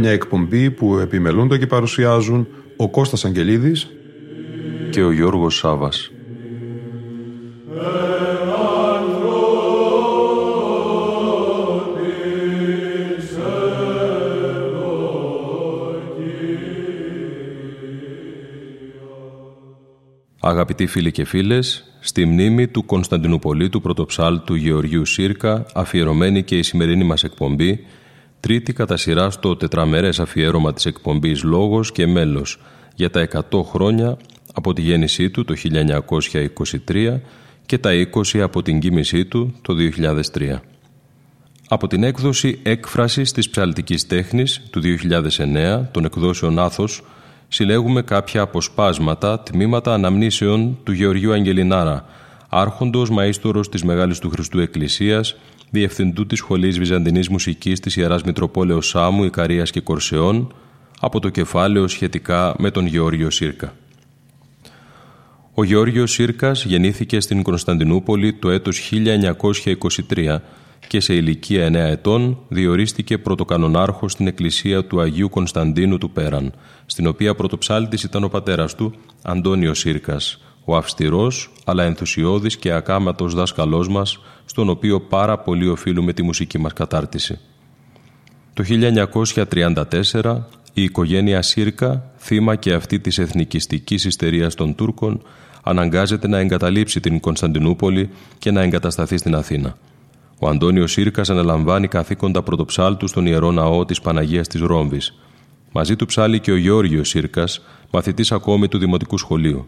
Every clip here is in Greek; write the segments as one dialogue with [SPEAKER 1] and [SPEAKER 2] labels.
[SPEAKER 1] Μια εκπομπή που επιμελούνται και παρουσιάζουν ο Κώστας Αγγελίδης και ο Γιώργος Σάβας. Αγαπητοί φίλοι και φίλες, στη μνήμη του Κωνσταντινουπολίτου πρωτοψάλτου Γεωργίου Σύρκα, αφιερωμένη και η σημερινή μας εκπομπή, τρίτη κατά σειρά στο τετραμερές αφιέρωμα της εκπομπής «Λόγος και μέλος» για τα 100 χρόνια από τη γέννησή του το 1923 και τα 20 από την κοίμησή του το 2003. Από την έκδοση «Έκφρασης της ψαλτικής τέχνης» του 2009 των εκδόσεων «Άθος» συλλέγουμε κάποια αποσπάσματα, τμήματα αναμνήσεων του Γεωργίου Αγγελινάρα, άρχοντος μαΐστορος της Μεγάλης του Χριστού Εκκλησίας, διευθυντού της Σχολής Βυζαντινής Μουσικής της Ιεράς Μητροπόλεως Σάμου, Ικαρίας και Κορσεών, από το κεφάλαιο σχετικά με τον Γεώργιο Σύρκα. Ο Γεώργιος Σύρκας γεννήθηκε στην Κωνσταντινούπολη το έτος 1923 και σε ηλικία 9 ετών διορίστηκε πρωτοκανονάρχος στην εκκλησία του Αγίου Κωνσταντίνου του Πέραν, στην οποία πρωτοψάλτης ήταν ο πατέρας του, Αντώνιος Σύρκας, ο αυστηρός αλλά ενθουσιώδης και ακάματος δάσκαλός μας, στον οποίο πάρα πολύ οφείλουμε τη μουσική μας κατάρτιση. Το 1934 η οικογένεια Σύρκα, θύμα και αυτή της εθνικιστικής ιστερίας των Τούρκων, αναγκάζεται να εγκαταλείψει την Κωνσταντινούπολη και να εγκατασταθεί στην Αθήνα. Ο Αντώνιο Σύρκας αναλαμβάνει καθήκοντα πρωτοψάλτου στον ιερό ναό της Παναγίας της Ρόμβης. Μαζί του ψάλει και ο Γιώργιος Σύρκας, μαθητής ακόμη του Δημοτικού Σχολείου.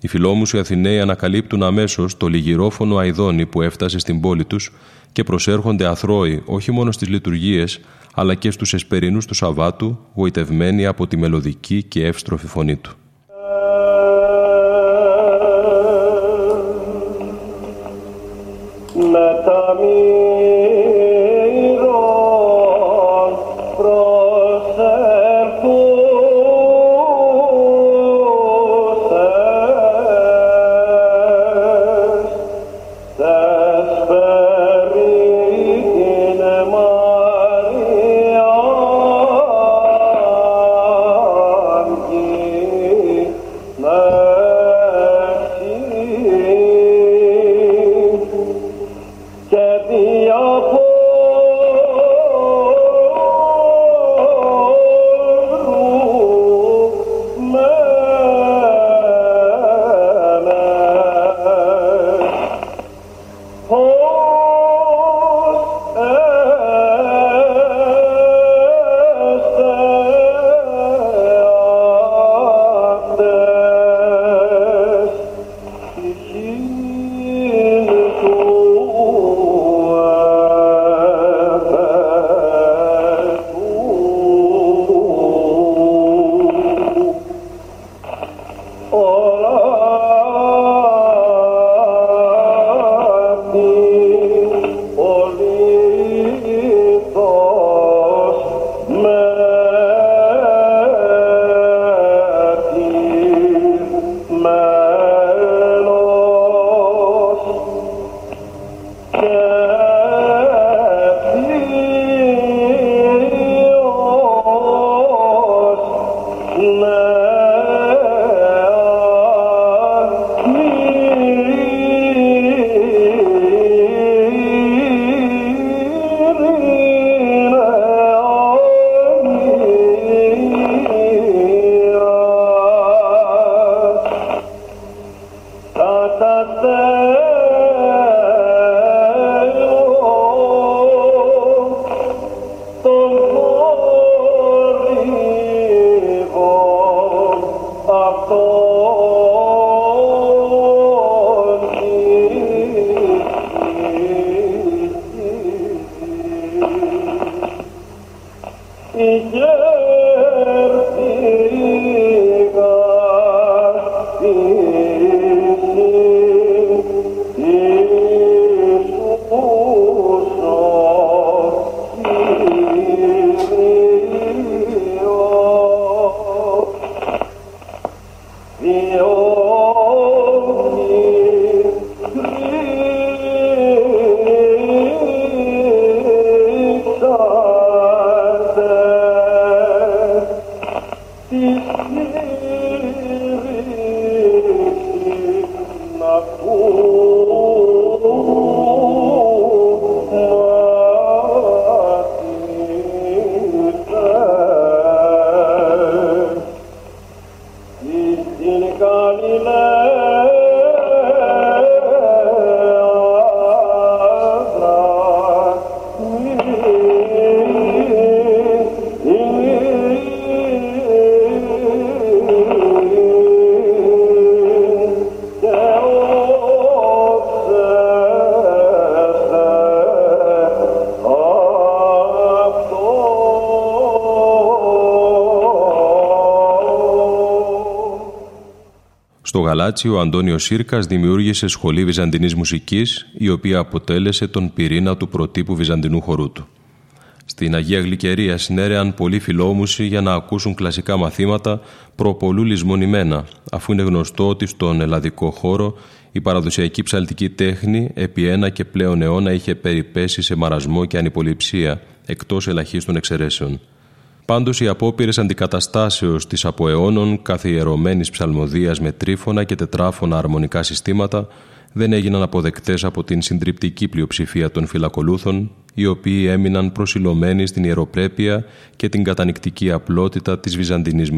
[SPEAKER 1] Οι φιλόμουσοι Αθηναίοι ανακαλύπτουν αμέσως το λιγυρόφωνο Αϊδόνι που έφτασε στην πόλη τους και προσέρχονται αθρώοι όχι μόνο στις λειτουργίες, αλλά και στους εσπερινούς του Σαββάτου, γοητευμένοι από τη μελωδική και εύστροφη φωνή του. Γαλάτσι ο Αντώνιος Σύρκας δημιούργησε σχολή βυζαντινής μουσικής η οποία αποτέλεσε τον πυρήνα του προτύπου βυζαντινού χορού του. Στην Αγία Γλυκερία συνέρεαν πολλοί φιλόμουσοι για να ακούσουν κλασικά μαθήματα προπολού λησμονημένα, αφού είναι γνωστό ότι στον ελλαδικό χώρο η παραδοσιακή ψαλτική τέχνη επί ένα και πλέον αιώνα είχε περιπέσει σε μαρασμό και ανυποληψία, εκτός ελαχίστων εξαιρέσεων. Πάντως οι απόπειρες αντικαταστάσεως της από αιώνων καθιερωμένης ψαλμοδίας με τρίφωνα και τετράφωνα αρμονικά συστήματα δεν έγιναν αποδεκτές από την συντριπτική πλειοψηφία των φυλακολούθων, οι οποίοι έμειναν προσιλωμένοι στην ιεροπρέπεια και την κατανικτική απλότητα της βυζαντινής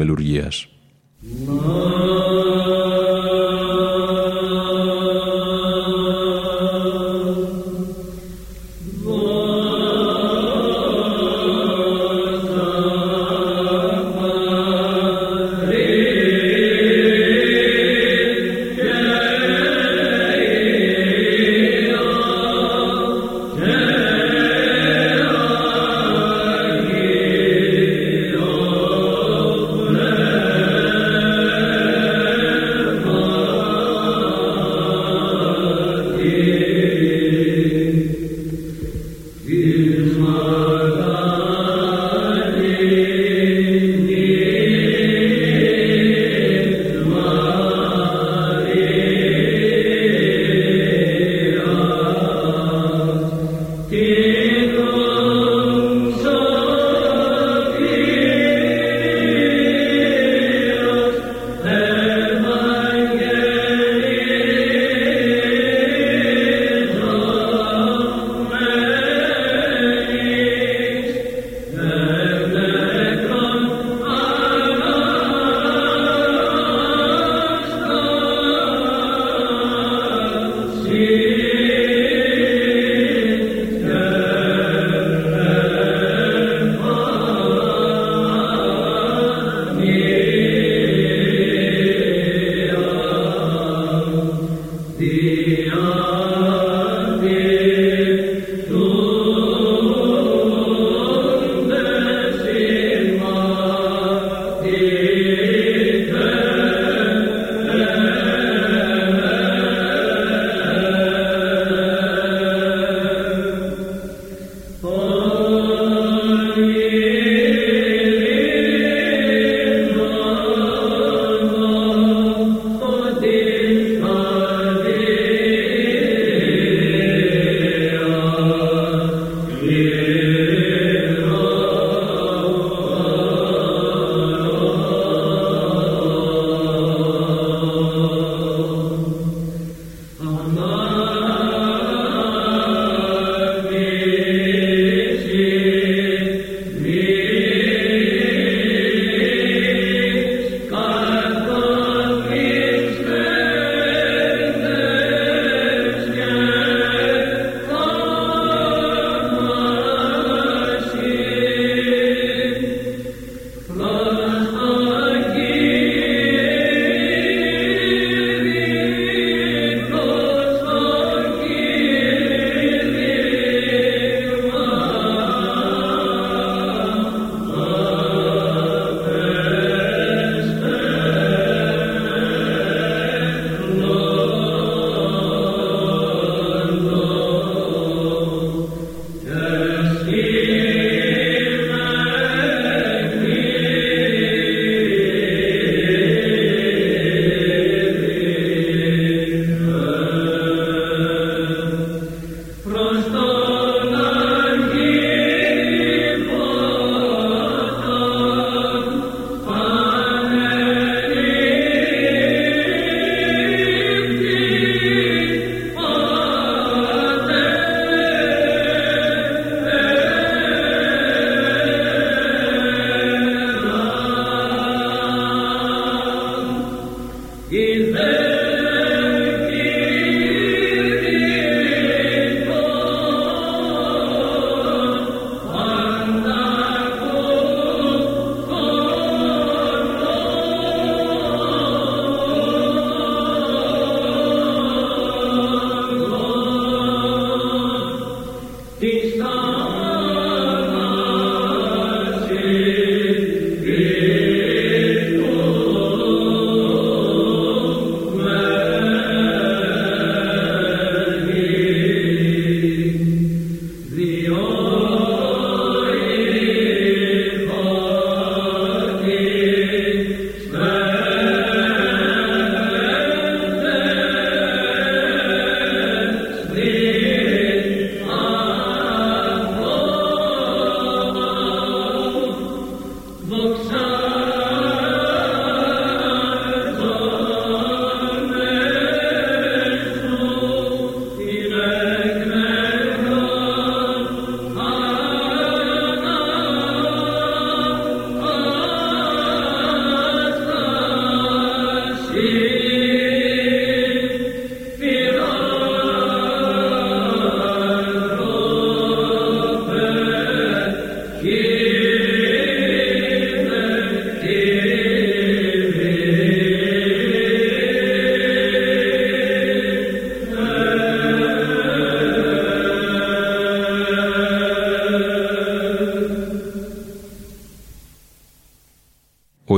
[SPEAKER 1] Amen.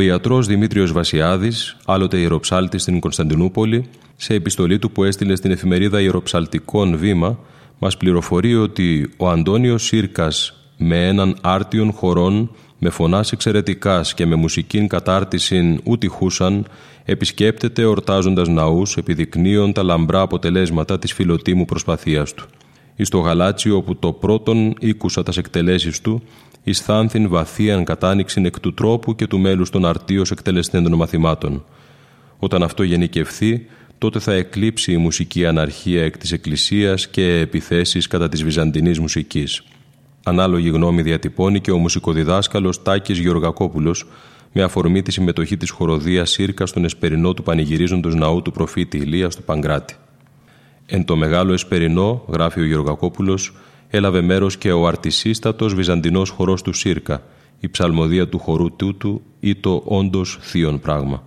[SPEAKER 1] Μελουργίας. ιατρός Δημήτριος Βασιάδης, άλλοτε ιεροψάλτη στην Κωνσταντινούπολη, σε επιστολή του που έστειλε στην εφημερίδα Ιεροψαλτικών Βήμα, μας πληροφορεί ότι ο Αντώνιος Σύρκας με έναν άρτιον χορών, με φωνάς εξαιρετικάς και με μουσικήν κατάρτισιν ούτι χούσαν, επισκέπτεται ορτάζοντας ναούς, επιδεικνύων τα λαμπρά αποτελέσματα της φιλοτήμου προσπαθίας του. Εις το Γαλάτσιο όπου το πρώτον ήκουσα τας εκτελέσεις του, θάνθην βαθίαν κατάνοιξην εκ του τρόπου και του μέλους των αρτίως εκτελεστέντων μαθημάτων. Όταν αυτό γενικευθεί, τότε θα εκλείψει η μουσική αναρχία εκ της Εκκλησίας και επιθέσεις κατά της βυζαντινής μουσικής. Ανάλογη γνώμη διατυπώνει και ο μουσικοδιδάσκαλος Τάκης Γεωργακόπουλος με αφορμή τη συμμετοχή της χοροδίας Σύρκας στον εσπερινό του πανηγυρίζοντος ναού του προφήτη Ηλίας του Παγκράτη. Εν το μεγάλο εσπερινό, γράφει ο Γεωργακόπουλος, έλαβε μέρος και ο αρτισίστατος βυζαντινός χορός του Σύρκα, η ψαλμοδία του χορού τούτου ή το όντως θείον πράγμα.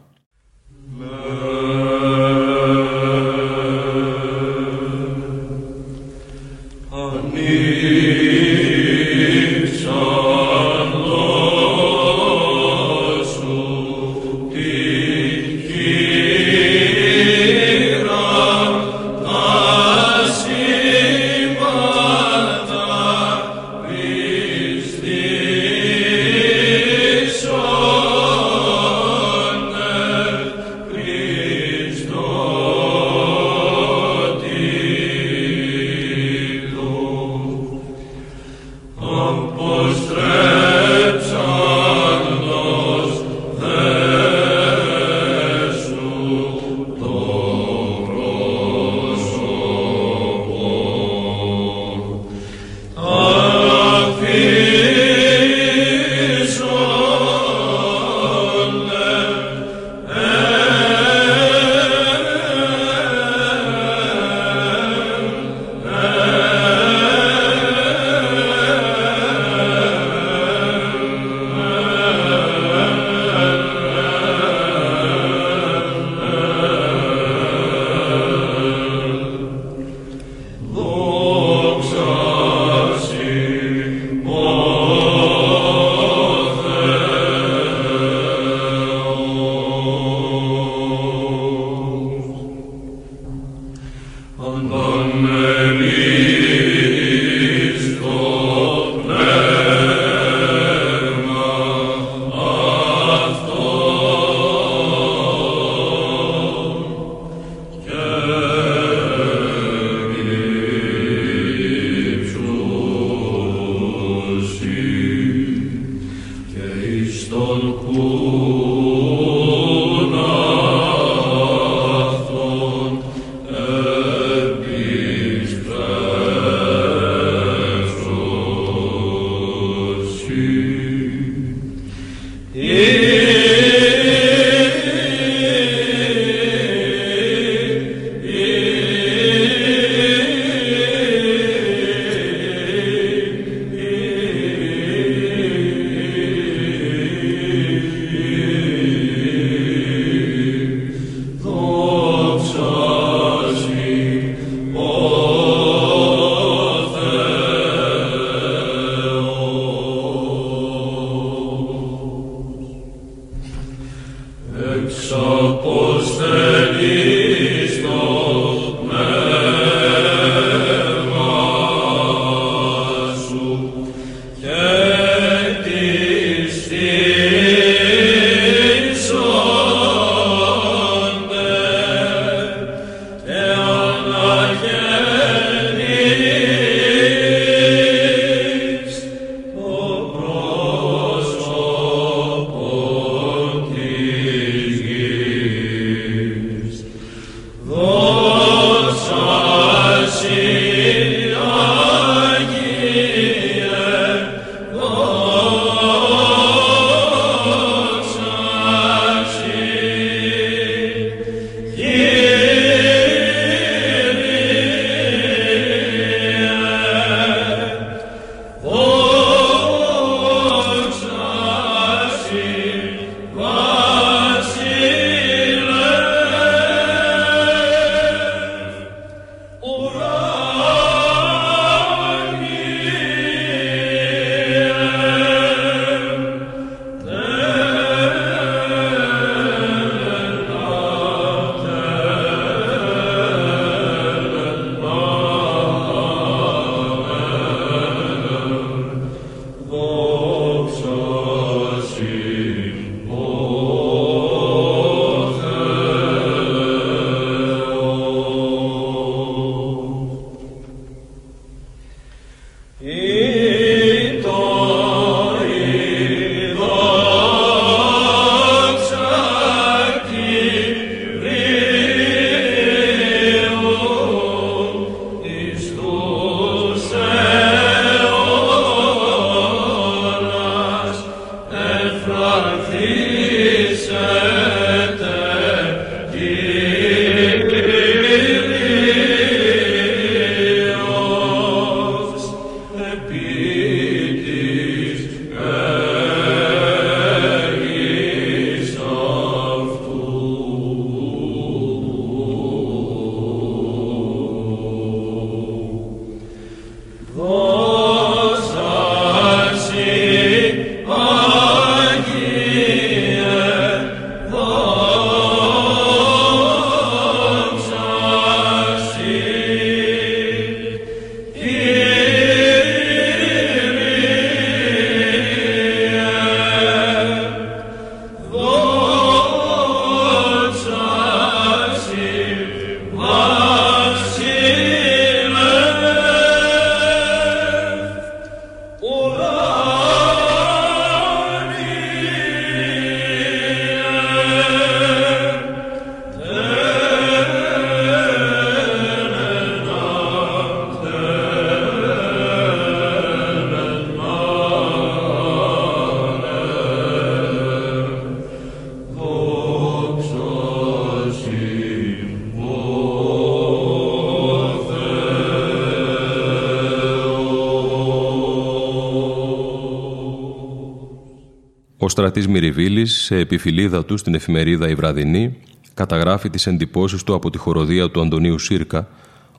[SPEAKER 1] Στρατής Μυριβίλης, σε επιφυλίδα του στην εφημερίδα «Η Βραδινή», καταγράφει τις εντυπώσεις του από τη χοροδία του Αντωνίου Σύρκα,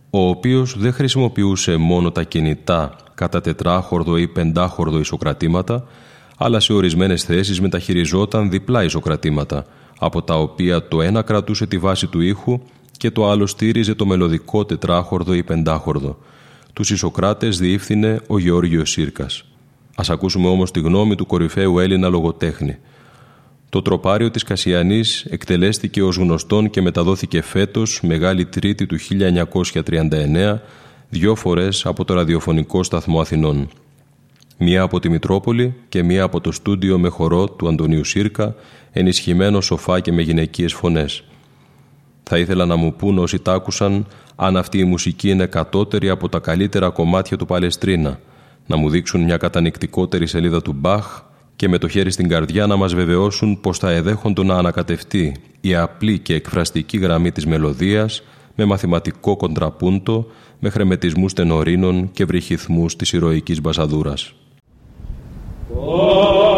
[SPEAKER 1] ο οποίος δεν χρησιμοποιούσε μόνο τα κινητά κατά τετράχορδο ή πεντάχορδο ισοκρατήματα, αλλά σε ορισμένες θέσεις μεταχειριζόταν διπλά ισοκρατήματα, από τα οποία το ένα κρατούσε τη βάση του ήχου και το άλλο στήριζε το μελωδικό τετράχορδο ή πεντάχορδο. Τους Ισοκράτες διεύθυνε ο Γεώργιος Σύρκας. Ας ακούσουμε όμως τη γνώμη του κορυφαίου Έλληνα λογοτέχνη. Το τροπάριο της Κασιανής εκτελέστηκε ως γνωστόν και μεταδόθηκε φέτος, Μεγάλη Τρίτη του 1939, δυο φορές από το ραδιοφωνικό σταθμό Αθηνών. Μία από τη Μητρόπολη και μία από το στούντιο με χορό του Αντωνίου Σύρκα, ενισχυμένο σοφά και με γυναικείες φωνές. Θα ήθελα να μου πούν όσοι τ' άκουσαν αν αυτή η μουσική είναι κατώτερη από τα καλύτερα κομμάτια του Παλαιστρίνα – να μου δείξουν μια κατανικτικότερη σελίδα του Μπαχ και με το χέρι στην καρδιά να μας βεβαιώσουν πως θα εδέχοντο να ανακατευτεί η απλή και εκφραστική γραμμή της μελωδίας με μαθηματικό κοντραπούντο, με χρεμετισμούς τενορίνων και βρυχυθμούς της ηρωικής μπασαδούρας.
[SPEAKER 2] συγγμένων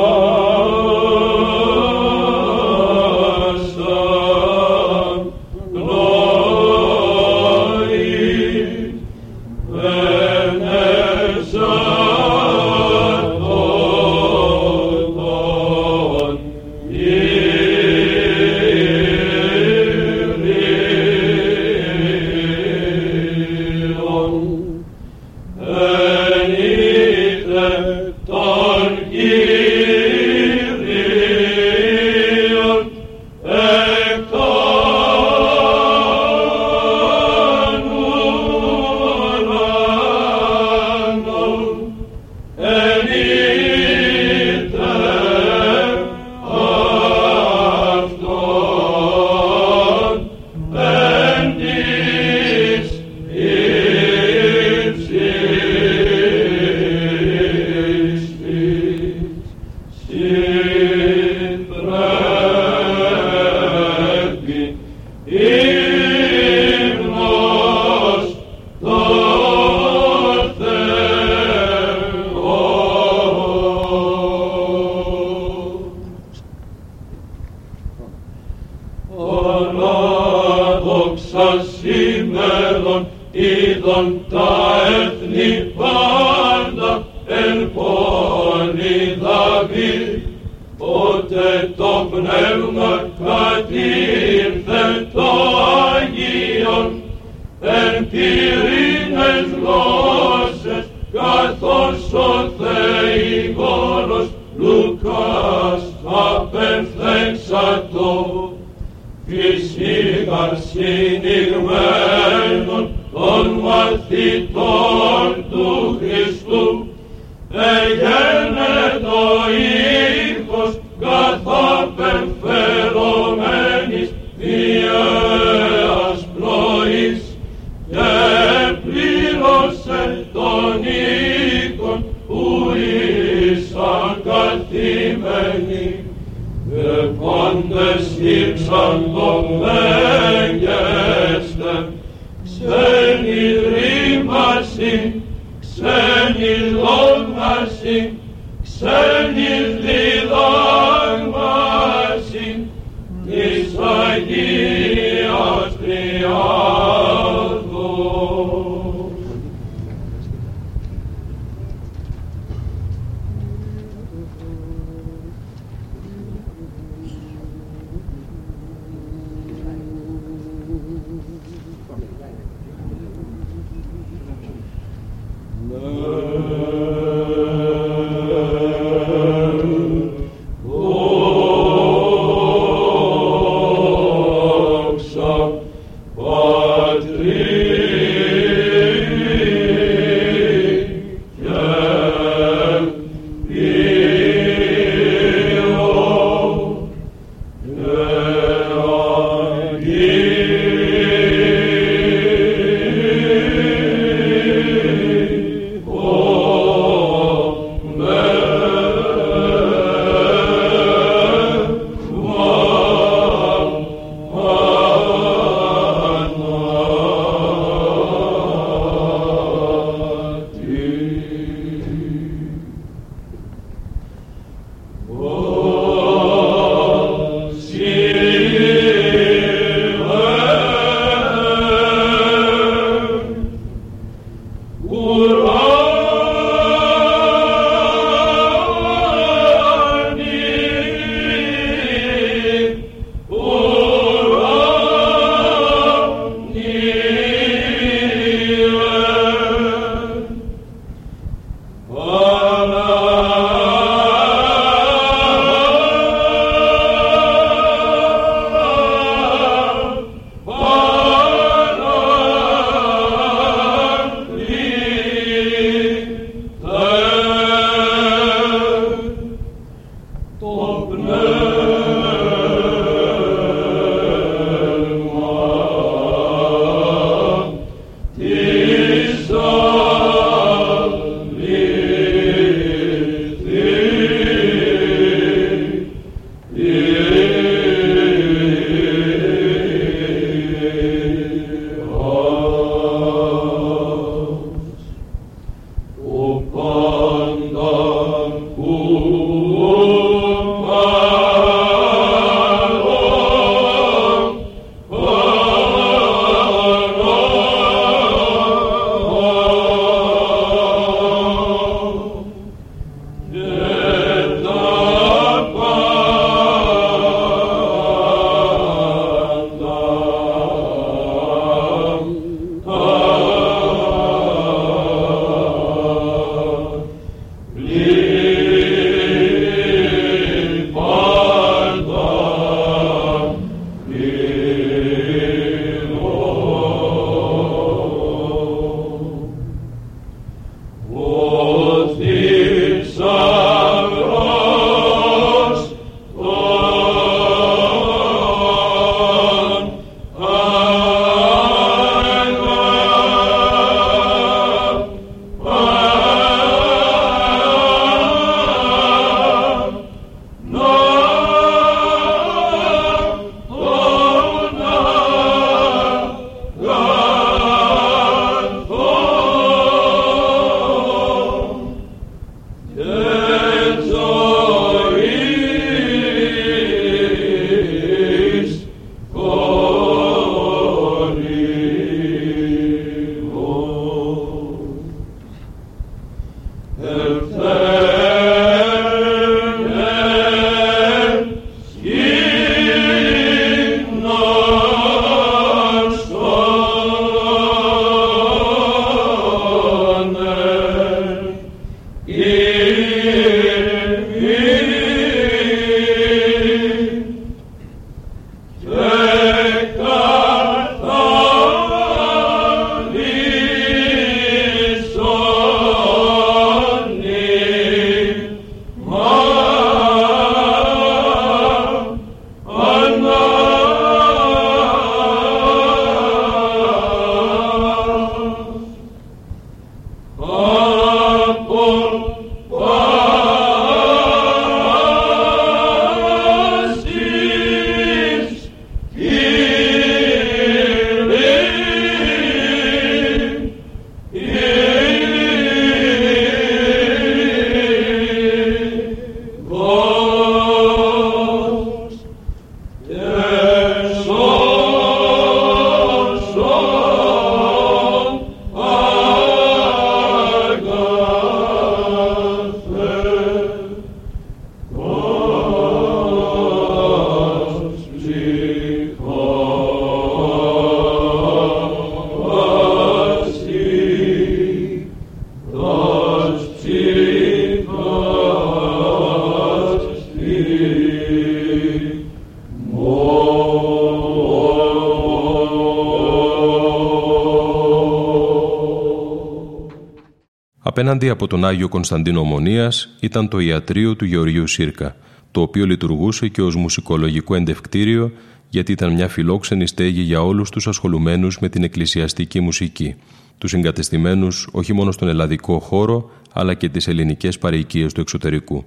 [SPEAKER 3] Απέναντι από τον Άγιο Κωνσταντίνο Ομονίας ήταν το ιατρείο του Γεωργίου Σύρκα, το οποίο λειτουργούσε και ως μουσικολογικό εντευκτήριο γιατί ήταν μια φιλόξενη στέγη για όλους τους ασχολουμένους με την εκκλησιαστική μουσική, τους εγκατεστημένους όχι μόνο στον ελλαδικό χώρο, αλλά και τις ελληνικές παροικίες του εξωτερικού.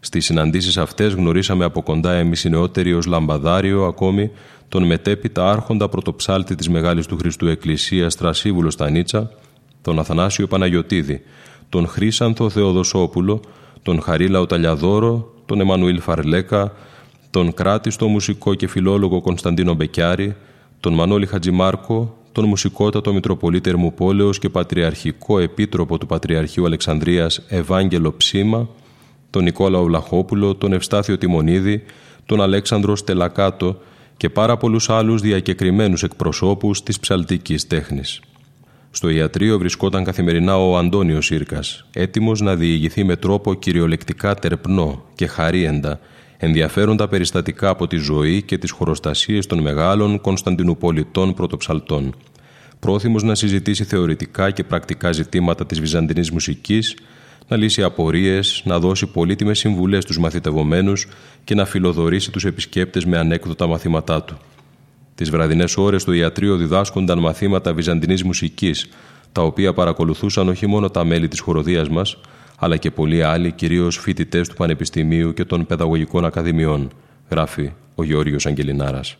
[SPEAKER 3] Στις συναντήσεις αυτές γνωρίσαμε από κοντά εμείς οι νεότεροι ως λαμπαδάριο ακόμη τον μετέπειτα άρχοντα πρωτοψάλτη της Μεγάλης του Χριστού Εκκλησίας Στρασίβουλος Στανίτσα, τον Αθανάσιο Παναγιωτίδη, τον Χρήσανθο Θεοδοσόπουλο, τον Χαρίλα Οταλιαδόρο, τον Εμμανουήλ Φαρλέκα, τον κράτιστο μουσικό και φιλόλογο Κωνσταντίνο Μπεκιάρη, τον Μανώλη Χατζημάρκο, τον μουσικότατο Μητροπολίτη Ερμουπόλεως και Πατριαρχικό Επίτροπο του Πατριαρχείου Αλεξανδρίας Ευάγγελο Ψήμα, τον Νικόλαο Βλαχόπουλο, τον Ευστάθιο Τιμονίδη, τον Αλέξανδρο Στελακάτο και πάρα πολλούς άλλους διακεκριμένους εκπροσώπους της ψαλτικής τέχνης. Στο ιατρείο βρισκόταν καθημερινά ο Αντώνιος Σύρκας, έτοιμος να διηγηθεί με τρόπο κυριολεκτικά τερπνό και χαρίεντα ενδιαφέροντα περιστατικά από τη ζωή και τις χωροστασίες των μεγάλων Κωνσταντινουπολιτών πρωτοψαλτών. Πρόθυμος να συζητήσει θεωρητικά και πρακτικά ζητήματα της βυζαντινής μουσικής, να λύσει απορίες, να δώσει πολύτιμες συμβουλές στους μαθητευομένους και να φιλοδορήσει τους επισκέπτες με ανέκδοτα μαθήματά του. Τις βραδινές ώρες στο ιατρείο διδάσκονταν μαθήματα βυζαντινής μουσικής, τα οποία παρακολουθούσαν όχι μόνο τα μέλη της χοροδίας μας, αλλά και πολλοί άλλοι, κυρίως φοιτητές του Πανεπιστημίου και των Παιδαγωγικών Ακαδημιών, γράφει ο Γεώργιος Αγγελινάρας.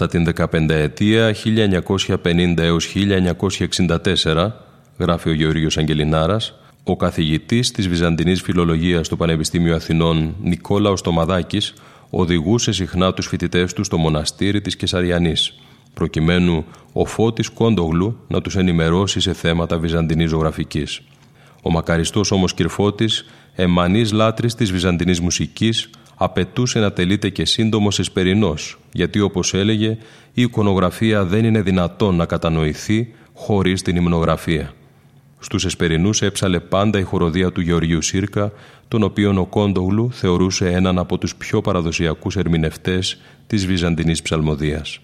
[SPEAKER 1] Κατά την 15 ετία 1950 έως 1964, γράφει ο Γεωργίος Αγγελινάρας, ο καθηγητής της Βυζαντινής Φιλολογίας στο Πανεπιστήμιο Αθηνών Νικόλαος Τομαδάκης οδηγούσε συχνά τους φοιτητές του στο μοναστήρι της Κεσαριανής, προκειμένου ο Φώτης Κόντογλου να τους ενημερώσει σε θέματα βυζαντινής ζωγραφικής. Ο μακαριστός όμως Κυρφώτης, εμμανής λάτρης της βυζαντινής μουσικής, απαιτούσε να τελείται και σύντομος εσπερινός, γιατί όπως έλεγε η εικονογραφία δεν είναι δυνατόν να κατανοηθεί χωρίς την υμνογραφία. Στους εσπερινούς έψαλε πάντα η χοροδία του Γεωργίου Σύρκα, τον οποίον ο Κόντογλου θεωρούσε έναν από τους πιο παραδοσιακούς ερμηνευτές της Βυζαντινής ψαλμοδίας.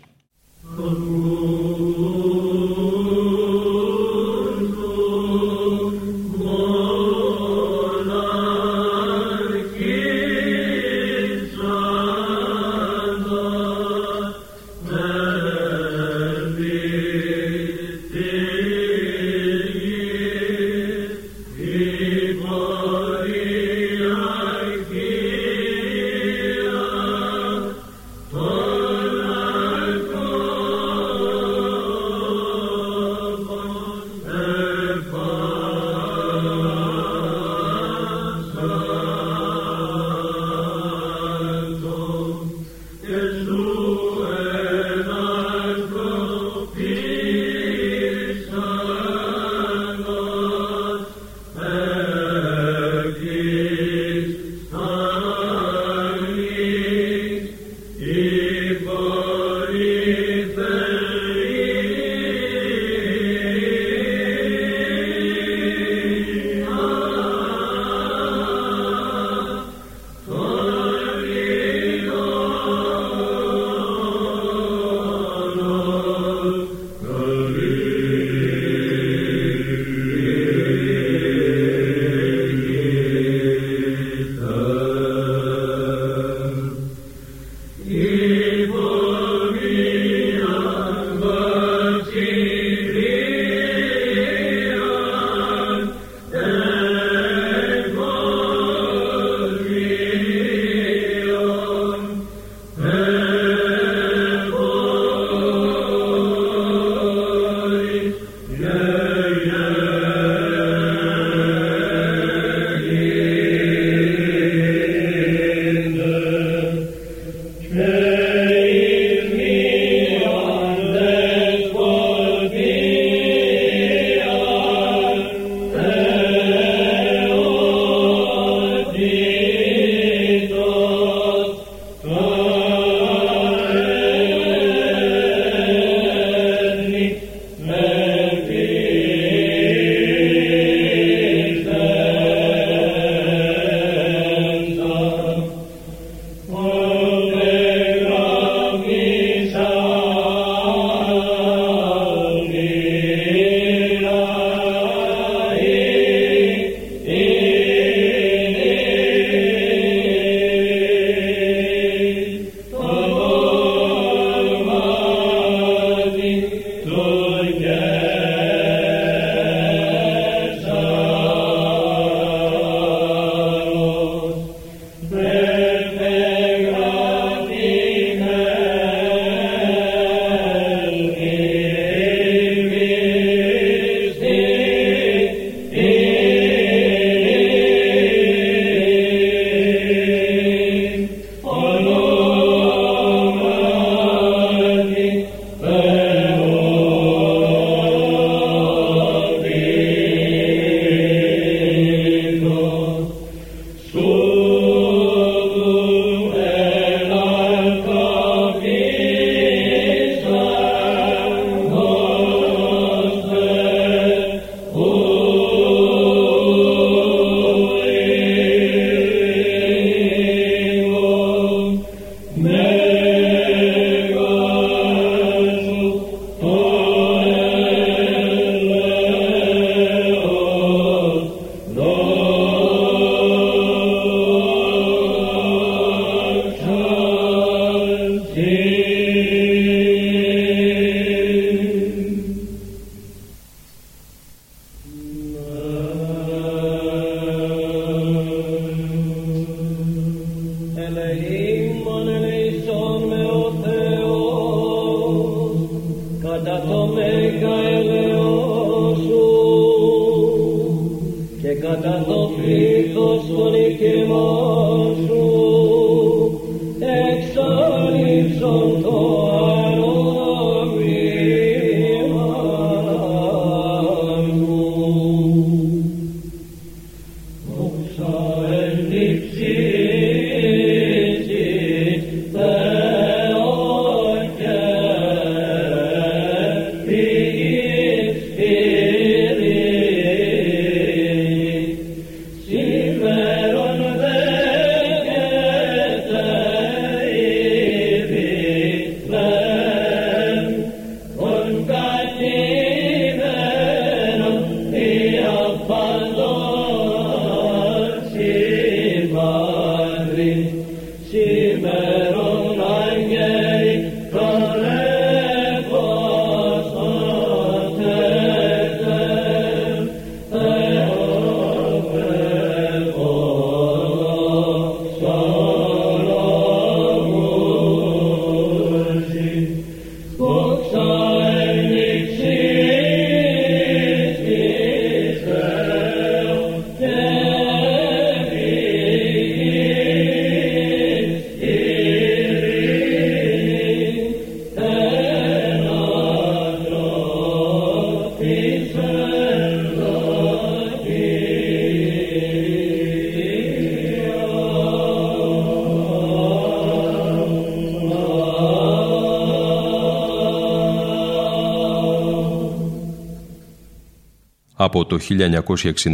[SPEAKER 1] Από το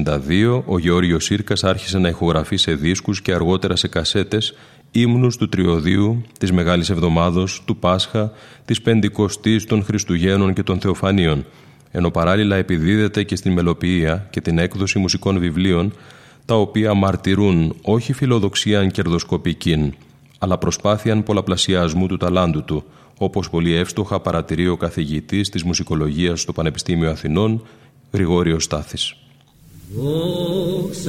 [SPEAKER 1] 1962 ο Γεώργιος Σύρκας άρχισε να ηχογραφεί σε δίσκους και αργότερα σε κασέτες ύμνους του Τριωδίου, της Μεγάλης Εβδομάδος, του Πάσχα, της Πεντηκοστής, των Χριστουγέννων και των Θεοφανίων, ενώ παράλληλα επιδίδεται και στην μελοποιία και την έκδοση μουσικών βιβλίων, τα οποία μαρτυρούν όχι φιλοδοξίαν κερδοσκοπικήν, αλλά προσπάθειαν πολλαπλασιασμού του ταλάντου του, όπως πολύ εύστοχα παρατηρεί ο καθηγητής της μουσικολογίας στο Πανεπιστήμιο Αθηνών, Γρηγόριος Στάθης.
[SPEAKER 3] Προς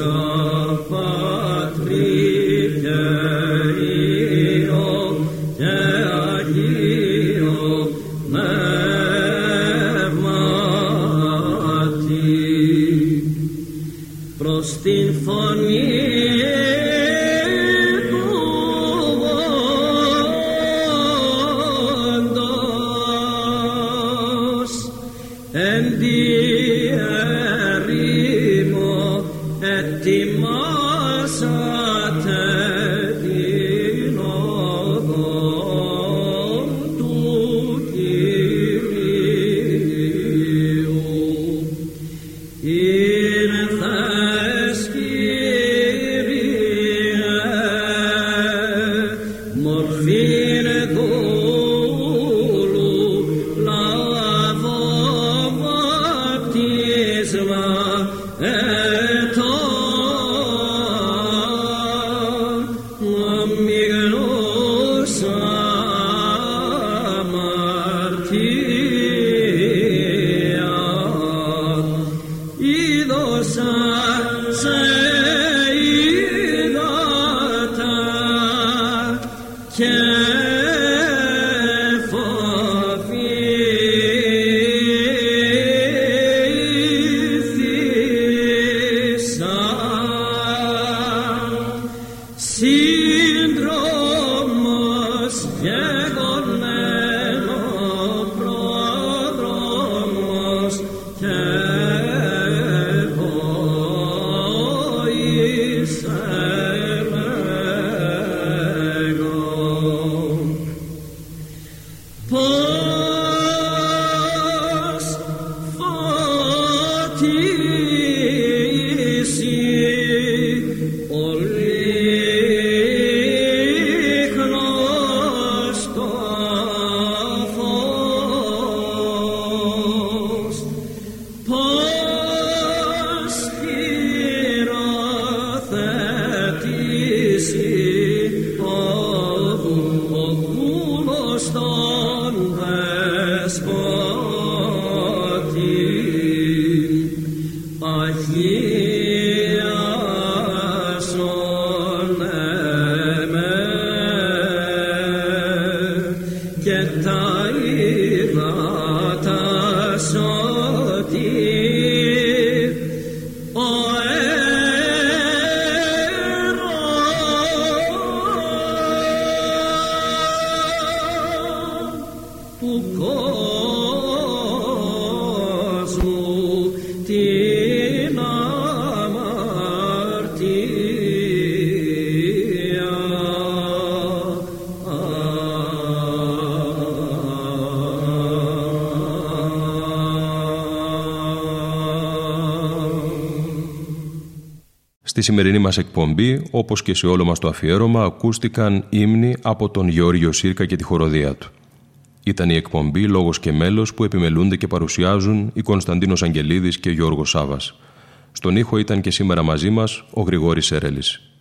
[SPEAKER 1] Amen. Σημερινή μας εκπομπή, όπως και σε όλο μας το αφιέρωμα, ακούστηκαν ύμνοι από τον Γεώργιο Σύρκα και τη χοροδία του. Ήταν η εκπομπή «Λόγος και μέλος» που επιμελούνται και παρουσιάζουν οι Κωνσταντίνος Αγγελίδης και Γιώργος Σάβας. Στον ήχο ήταν και σήμερα μαζί μας ο Γρηγόρης Σέρελης.